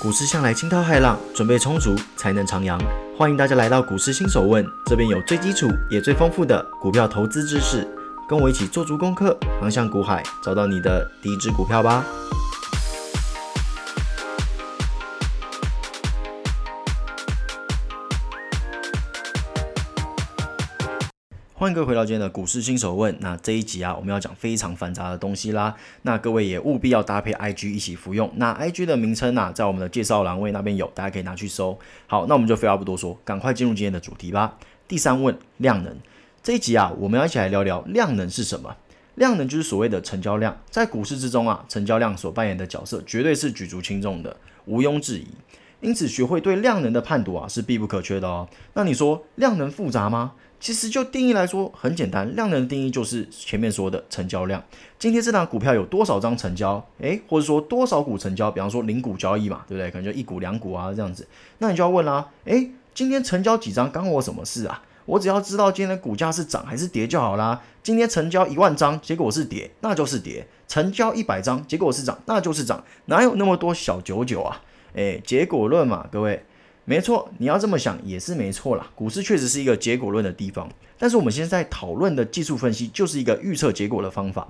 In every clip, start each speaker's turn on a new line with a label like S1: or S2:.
S1: 股市向来惊涛骇浪，准备充足才能徜徉。欢迎大家来到股市新手问，这边有最基础也最丰富的股票投资知识，跟我一起做足功课，航向股海，找到你的第一支股票吧。欢迎各位回到今天的股市新手问。那这一集啊，我们要讲非常繁杂的东西啦。那各位也务必要搭配 IG 一起服用。那 IG 的名称啊，在我们的介绍栏位那边有，大家可以拿去搜。好，那我们就废话不多说，赶快进入今天的主题吧。第三问，量能。这一集啊，我们要一起来聊聊量能是什么。量能就是所谓的成交量，在股市之中啊，成交量所扮演的角色绝对是举足轻重的，毋庸置疑。因此，学会对量能的判读啊，是必不可缺的哦。那你说量能复杂吗？其实就定义来说很简单，量能的定义就是前面说的成交量。今天这档股票有多少张成交？诶，或者说多少股成交？比方说零股交易嘛，对不对？可能就一股两股啊这样子。那你就要问啦，诶，今天成交几张，关我什么事啊？我只要知道今天的股价是涨还是跌就好啦。今天成交一万张，结果是跌，那就是跌；成交一百张，结果是涨，那就是涨。哪有那么多小九九啊？诶，结果论嘛，各位。没错，你要这么想也是没错啦。股市确实是一个结果论的地方，但是我们现在讨论的技术分析就是一个预测结果的方法。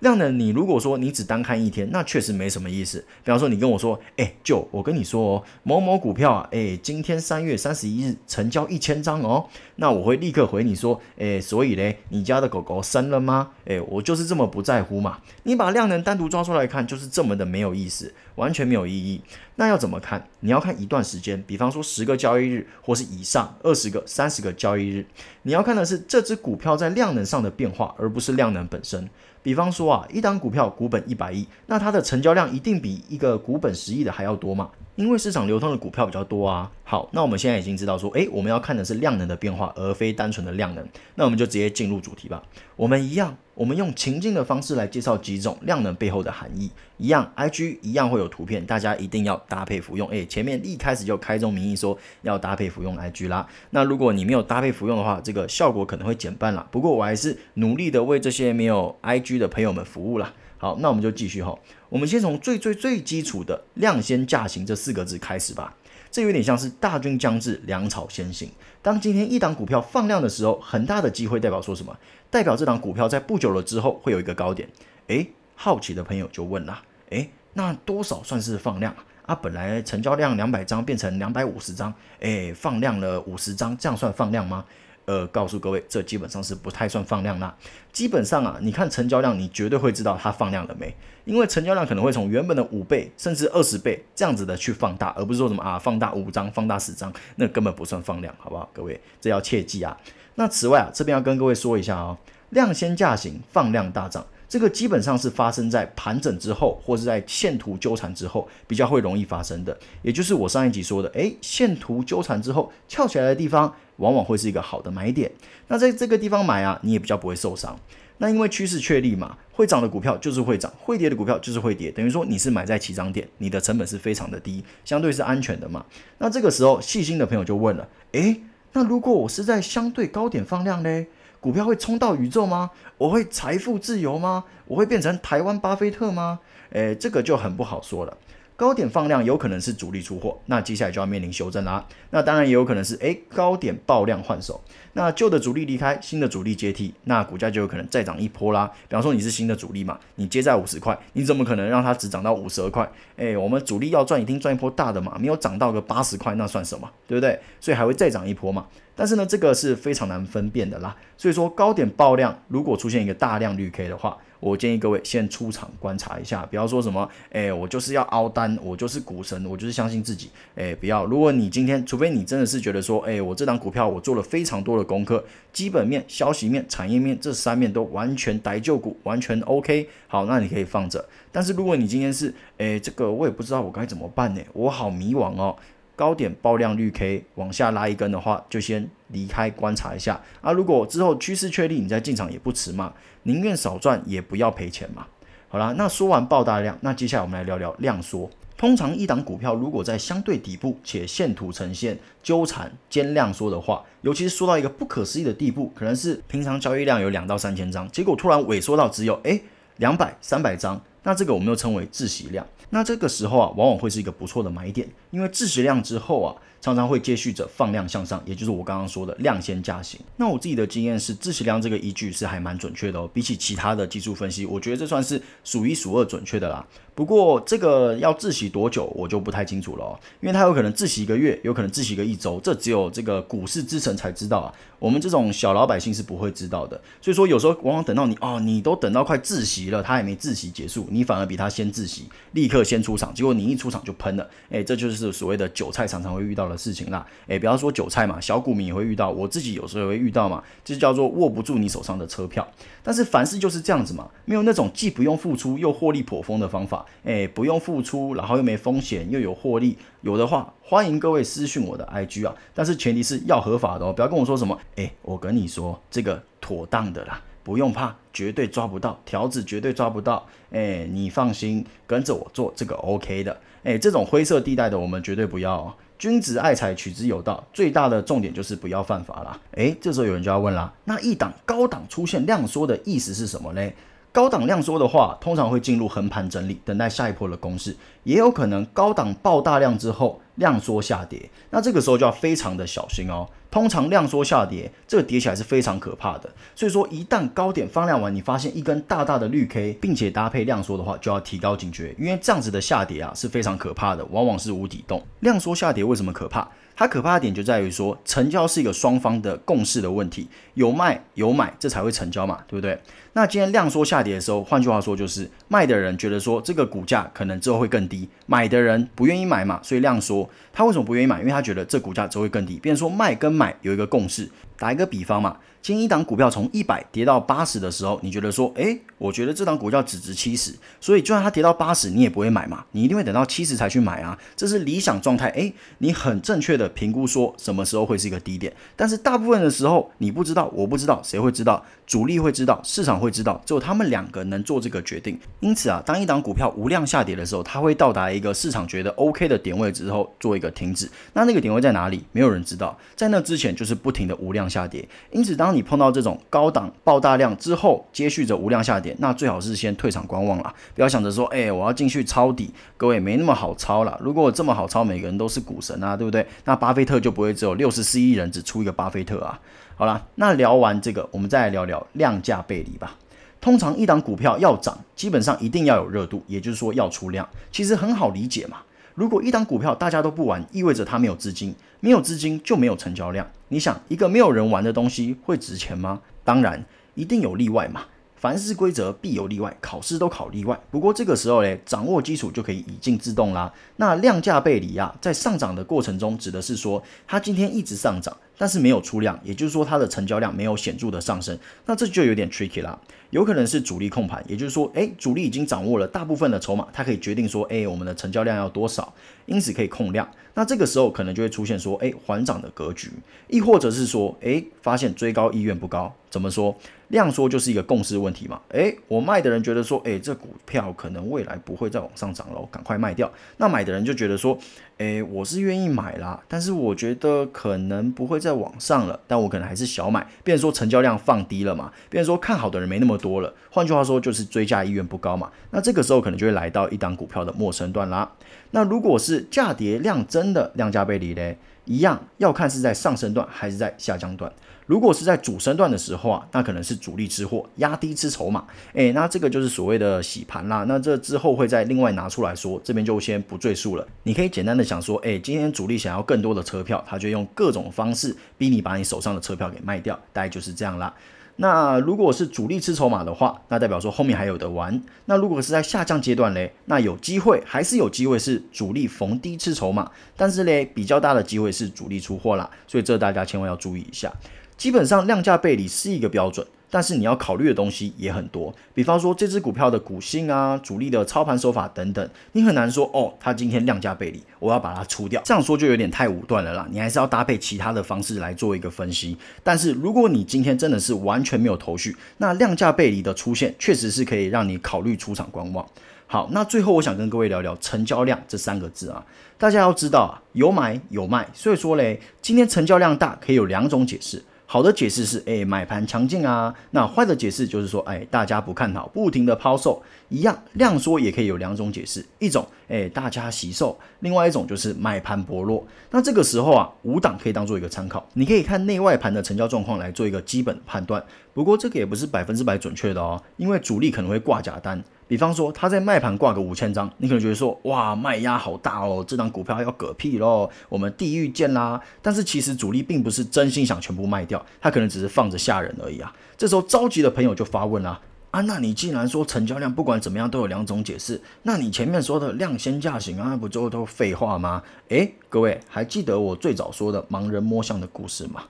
S1: 量能，你如果说你只单看一天，那确实没什么意思。比方说，你跟我说，哎，就我跟你说哦，某某股票啊，哎，今天三月三十一日成交一千张哦，那我会立刻回你说，哎，所以嘞，你家的狗狗生了吗？哎，我就是这么不在乎嘛。你把量能单独抓出来看，就是这么的没有意思，完全没有意义。那要怎么看？你要看一段时间，比方说十个交易日或是以上，二十个、三十个交易日，你要看的是这只股票在量能上的变化，而不是量能本身。比方说啊，一档股票股本一百亿，那它的成交量一定比一个股本十亿的还要多嘛？因为市场流通的股票比较多啊。好，那我们现在已经知道说，诶，我们要看的是量能的变化，而非单纯的量能。那我们就直接进入主题吧。我们一样，我们用情境的方式来介绍几种量能背后的含义。一样，IG 一样会有图片，大家一定要搭配服用。诶，前面一开始就开宗明义说要搭配服用 IG 啦。那如果你没有搭配服用的话，这个效果可能会减半啦。不过我还是努力的为这些没有 IG 的朋友们服务啦。好，那我们就继续哈。我们先从最最最基础的“量先价行”这四个字开始吧。这有点像是大军将至，粮草先行。当今天一档股票放量的时候，很大的机会代表说什么？代表这档股票在不久了之后会有一个高点。诶，好奇的朋友就问了：诶，那多少算是放量啊？本来成交量两百张变成两百五十张，诶，放量了五十张，这样算放量吗？呃，告诉各位，这基本上是不太算放量啦。基本上啊，你看成交量，你绝对会知道它放量了没，因为成交量可能会从原本的五倍甚至二十倍这样子的去放大，而不是说什么啊放大五张、放大十张，那根本不算放量，好不好？各位，这要切记啊。那此外啊，这边要跟各位说一下哦，量先价行，放量大涨。这个基本上是发生在盘整之后，或是在线图纠缠之后，比较会容易发生的。也就是我上一集说的，诶，线图纠缠之后翘起来的地方，往往会是一个好的买点。那在这个地方买啊，你也比较不会受伤。那因为趋势确立嘛，会涨的股票就是会涨，会跌的股票就是会跌。等于说你是买在起涨点，你的成本是非常的低，相对是安全的嘛。那这个时候细心的朋友就问了，诶，那如果我是在相对高点放量呢？股票会冲到宇宙吗？我会财富自由吗？我会变成台湾巴菲特吗？诶，这个就很不好说了。高点放量有可能是主力出货，那接下来就要面临修正啦。那当然也有可能是诶高点爆量换手，那旧的主力离开，新的主力接替，那股价就有可能再涨一波啦。比方说你是新的主力嘛，你接在五十块，你怎么可能让它只涨到五十二块？诶，我们主力要赚一定赚一波大的嘛，没有涨到个八十块那算什么？对不对？所以还会再涨一波嘛。但是呢，这个是非常难分辨的啦。所以说高点爆量，如果出现一个大量绿 K 的话，我建议各位先出场观察一下，不要说什么，哎，我就是要凹单，我就是股神，我就是相信自己，哎，不要。如果你今天，除非你真的是觉得说，哎，我这档股票我做了非常多的功课，基本面、消息面、产业面这三面都完全逮旧股，完全 OK，好，那你可以放着。但是如果你今天是，哎，这个我也不知道我该怎么办呢，我好迷惘哦。高点爆量绿 K 往下拉一根的话，就先离开观察一下啊。如果之后趋势确立，你再进场也不迟嘛。宁愿少赚也不要赔钱嘛。好啦，那说完爆大量，那接下来我们来聊聊量缩。通常一档股票如果在相对底部且线图呈现纠缠兼量缩的话，尤其是缩到一个不可思议的地步，可能是平常交易量有两到三千张，结果突然萎缩到只有诶两百三百张，那这个我们又称为窒息量。那这个时候啊，往往会是一个不错的买点，因为窒息量之后啊。常常会接续着放量向上，也就是我刚刚说的量先价行。那我自己的经验是，自息量这个依据是还蛮准确的哦。比起其他的技术分析，我觉得这算是数一数二准确的啦。不过这个要自习多久，我就不太清楚了哦，因为它有可能自习一个月，有可能自习个一周，这只有这个股市之神才知道啊。我们这种小老百姓是不会知道的。所以说有时候往往等到你哦，你都等到快自习了，他还没自习结束，你反而比他先自习，立刻先出场，结果你一出场就喷了。哎，这就是所谓的韭菜常常会遇到的事情啦。哎，不要说韭菜嘛，小股民也会遇到，我自己有时候也会遇到嘛，这叫做握不住你手上的车票。但是凡事就是这样子嘛，没有那种既不用付出又获利颇丰的方法。哎，不用付出，然后又没风险，又有获利，有的话欢迎各位私讯我的 IG 啊，但是前提是要合法的哦，不要跟我说什么，哎，我跟你说这个妥当的啦，不用怕，绝对抓不到条子，绝对抓不到，哎，你放心，跟着我做这个 OK 的，哎，这种灰色地带的我们绝对不要哦。君子爱财，取之有道。最大的重点就是不要犯法啦。诶，这时候有人就要问啦，那一档高档出现量缩的意思是什么呢？高档量缩的话，通常会进入横盘整理，等待下一波的攻势，也有可能高档爆大量之后量缩下跌，那这个时候就要非常的小心哦。通常量缩下跌，这个跌起来是非常可怕的。所以说，一旦高点放量完，你发现一根大大的绿 K，并且搭配量缩的话，就要提高警觉，因为这样子的下跌啊是非常可怕的，往往是无底洞。量缩下跌为什么可怕？它可怕的点就在于说，成交是一个双方的共识的问题，有卖有买，这才会成交嘛，对不对？那今天量缩下跌的时候，换句话说就是卖的人觉得说这个股价可能之后会更低，买的人不愿意买嘛，所以量缩。他为什么不愿意买？因为他觉得这股价只会更低。变成说卖跟买有一个共识。打一个比方嘛。今天一档股票从一百跌到八十的时候，你觉得说，诶，我觉得这档股票只值七十，所以就算它跌到八十，你也不会买嘛，你一定会等到七十才去买啊，这是理想状态。诶，你很正确的评估说什么时候会是一个低点，但是大部分的时候你不知道，我不知道，谁会知道？主力会知道，市场会会知道，只有他们两个能做这个决定。因此啊，当一档股票无量下跌的时候，它会到达一个市场觉得 OK 的点位之后做一个停止。那那个点位在哪里？没有人知道，在那之前就是不停的无量下跌。因此，当你碰到这种高档爆大量之后，接续着无量下跌，那最好是先退场观望啦，不要想着说，哎，我要进去抄底。各位没那么好抄了。如果这么好抄，每个人都是股神啊，对不对？那巴菲特就不会只有六十四亿人只出一个巴菲特啊。好了，那聊完这个，我们再来聊聊量价背离吧。通常一档股票要涨，基本上一定要有热度，也就是说要出量。其实很好理解嘛。如果一档股票大家都不玩，意味着它没有资金，没有资金就没有成交量。你想，一个没有人玩的东西会值钱吗？当然，一定有例外嘛。凡事规则必有例外，考试都考例外。不过这个时候嘞，掌握基础就可以以静制动啦。那量价背离啊，在上涨的过程中，指的是说它今天一直上涨，但是没有出量，也就是说它的成交量没有显著的上升。那这就有点 tricky 啦。有可能是主力控盘，也就是说，诶，主力已经掌握了大部分的筹码，它可以决定说，诶，我们的成交量要多少，因此可以控量。那这个时候可能就会出现说，诶，缓涨的格局，亦或者是说，诶，发现追高意愿不高。怎么说？量缩就是一个共识问题嘛？诶，我卖的人觉得说，诶，这股票可能未来不会再往上涨了，赶快卖掉。那买的人就觉得说，诶，我是愿意买啦，但是我觉得可能不会在网上了，但我可能还是小买。变成说成交量放低了嘛？变成说看好的人没那么多了。换句话说，就是追加意愿不高嘛？那这个时候可能就会来到一档股票的陌生段啦。那如果是价跌量增的量价背离嘞，一样要看是在上升段还是在下降段。如果是在主升段的时候啊，那可能是主力吃货压低吃筹码，诶，那这个就是所谓的洗盘啦。那这之后会再另外拿出来说，这边就先不赘述了。你可以简单的想说，诶，今天主力想要更多的车票，他就用各种方式逼你把你手上的车票给卖掉，大概就是这样啦。那如果是主力吃筹码的话，那代表说后面还有的玩。那如果是在下降阶段嘞，那有机会还是有机会是主力逢低吃筹码，但是嘞比较大的机会是主力出货啦，所以这大家千万要注意一下。基本上量价背离是一个标准，但是你要考虑的东西也很多。比方说这只股票的股性啊、主力的操盘手法等等，你很难说哦，它今天量价背离，我要把它出掉。这样说就有点太武断了啦。你还是要搭配其他的方式来做一个分析。但是如果你今天真的是完全没有头绪，那量价背离的出现确实是可以让你考虑出场观望。好，那最后我想跟各位聊聊成交量这三个字啊。大家要知道啊，有买有卖，所以说嘞，今天成交量大可以有两种解释。好的解释是，哎，买盘强劲啊。那坏的解释就是说，哎，大家不看好，不停的抛售，一样量缩也可以有两种解释，一种，哎，大家惜售，另外一种就是买盘薄弱。那这个时候啊，五档可以当做一个参考，你可以看内外盘的成交状况来做一个基本判断。不过这个也不是百分之百准确的哦，因为主力可能会挂假单。比方说，他在卖盘挂个五千张，你可能觉得说，哇，卖压好大哦，这张股票要嗝屁喽，我们地狱见啦。但是其实主力并不是真心想全部卖掉，他可能只是放着吓人而已啊。这时候着急的朋友就发问啦，啊，啊那你既然说成交量不管怎么样都有两种解释，那你前面说的量先价行啊，不就都废话吗？诶，各位还记得我最早说的盲人摸象的故事吗？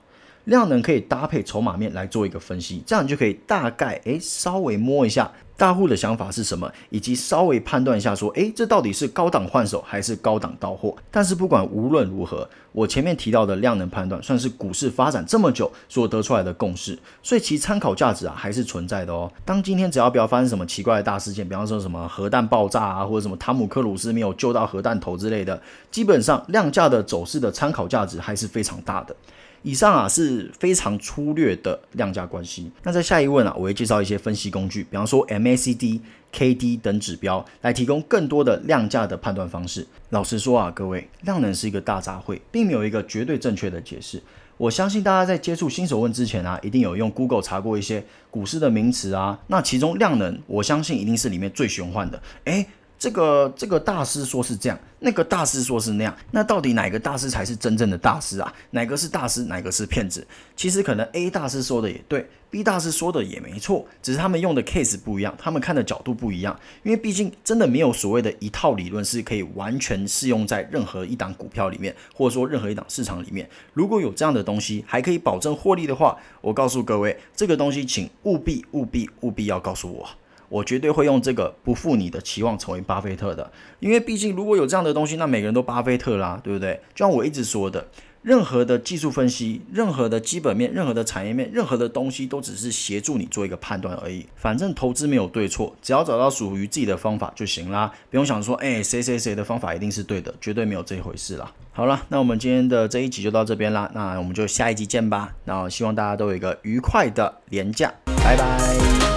S1: 量能可以搭配筹码面来做一个分析，这样就可以大概诶稍微摸一下大户的想法是什么，以及稍微判断一下说，诶这到底是高档换手还是高档到货。但是不管无论如何，我前面提到的量能判断算是股市发展这么久所得出来的共识，所以其参考价值啊还是存在的哦。当今天只要不要发生什么奇怪的大事件，比方说什么核弹爆炸啊，或者什么汤姆克鲁斯没有救到核弹头之类的，基本上量价的走势的参考价值还是非常大的。以上啊是非常粗略的量价关系。那在下一问啊，我会介绍一些分析工具，比方说 MACD、KD 等指标，来提供更多的量价的判断方式。老实说啊，各位，量能是一个大杂烩，并没有一个绝对正确的解释。我相信大家在接触新手问之前啊，一定有用 Google 查过一些股市的名词啊。那其中量能，我相信一定是里面最玄幻的。诶，这个这个大师说是这样，那个大师说是那样，那到底哪个大师才是真正的大师啊？哪个是大师，哪个是骗子？其实可能 A 大师说的也对，B 大师说的也没错，只是他们用的 case 不一样，他们看的角度不一样。因为毕竟真的没有所谓的一套理论是可以完全适用在任何一档股票里面，或者说任何一档市场里面。如果有这样的东西还可以保证获利的话，我告诉各位，这个东西请务必务必务必要告诉我。我绝对会用这个不负你的期望成为巴菲特的，因为毕竟如果有这样的东西，那每个人都巴菲特啦，对不对？就像我一直说的，任何的技术分析、任何的基本面、任何的产业面、任何的东西，都只是协助你做一个判断而已。反正投资没有对错，只要找到属于自己的方法就行啦，不用想说，哎，谁谁谁的方法一定是对的，绝对没有这一回事啦。好了，那我们今天的这一集就到这边啦，那我们就下一集见吧。那希望大家都有一个愉快的年假，拜拜。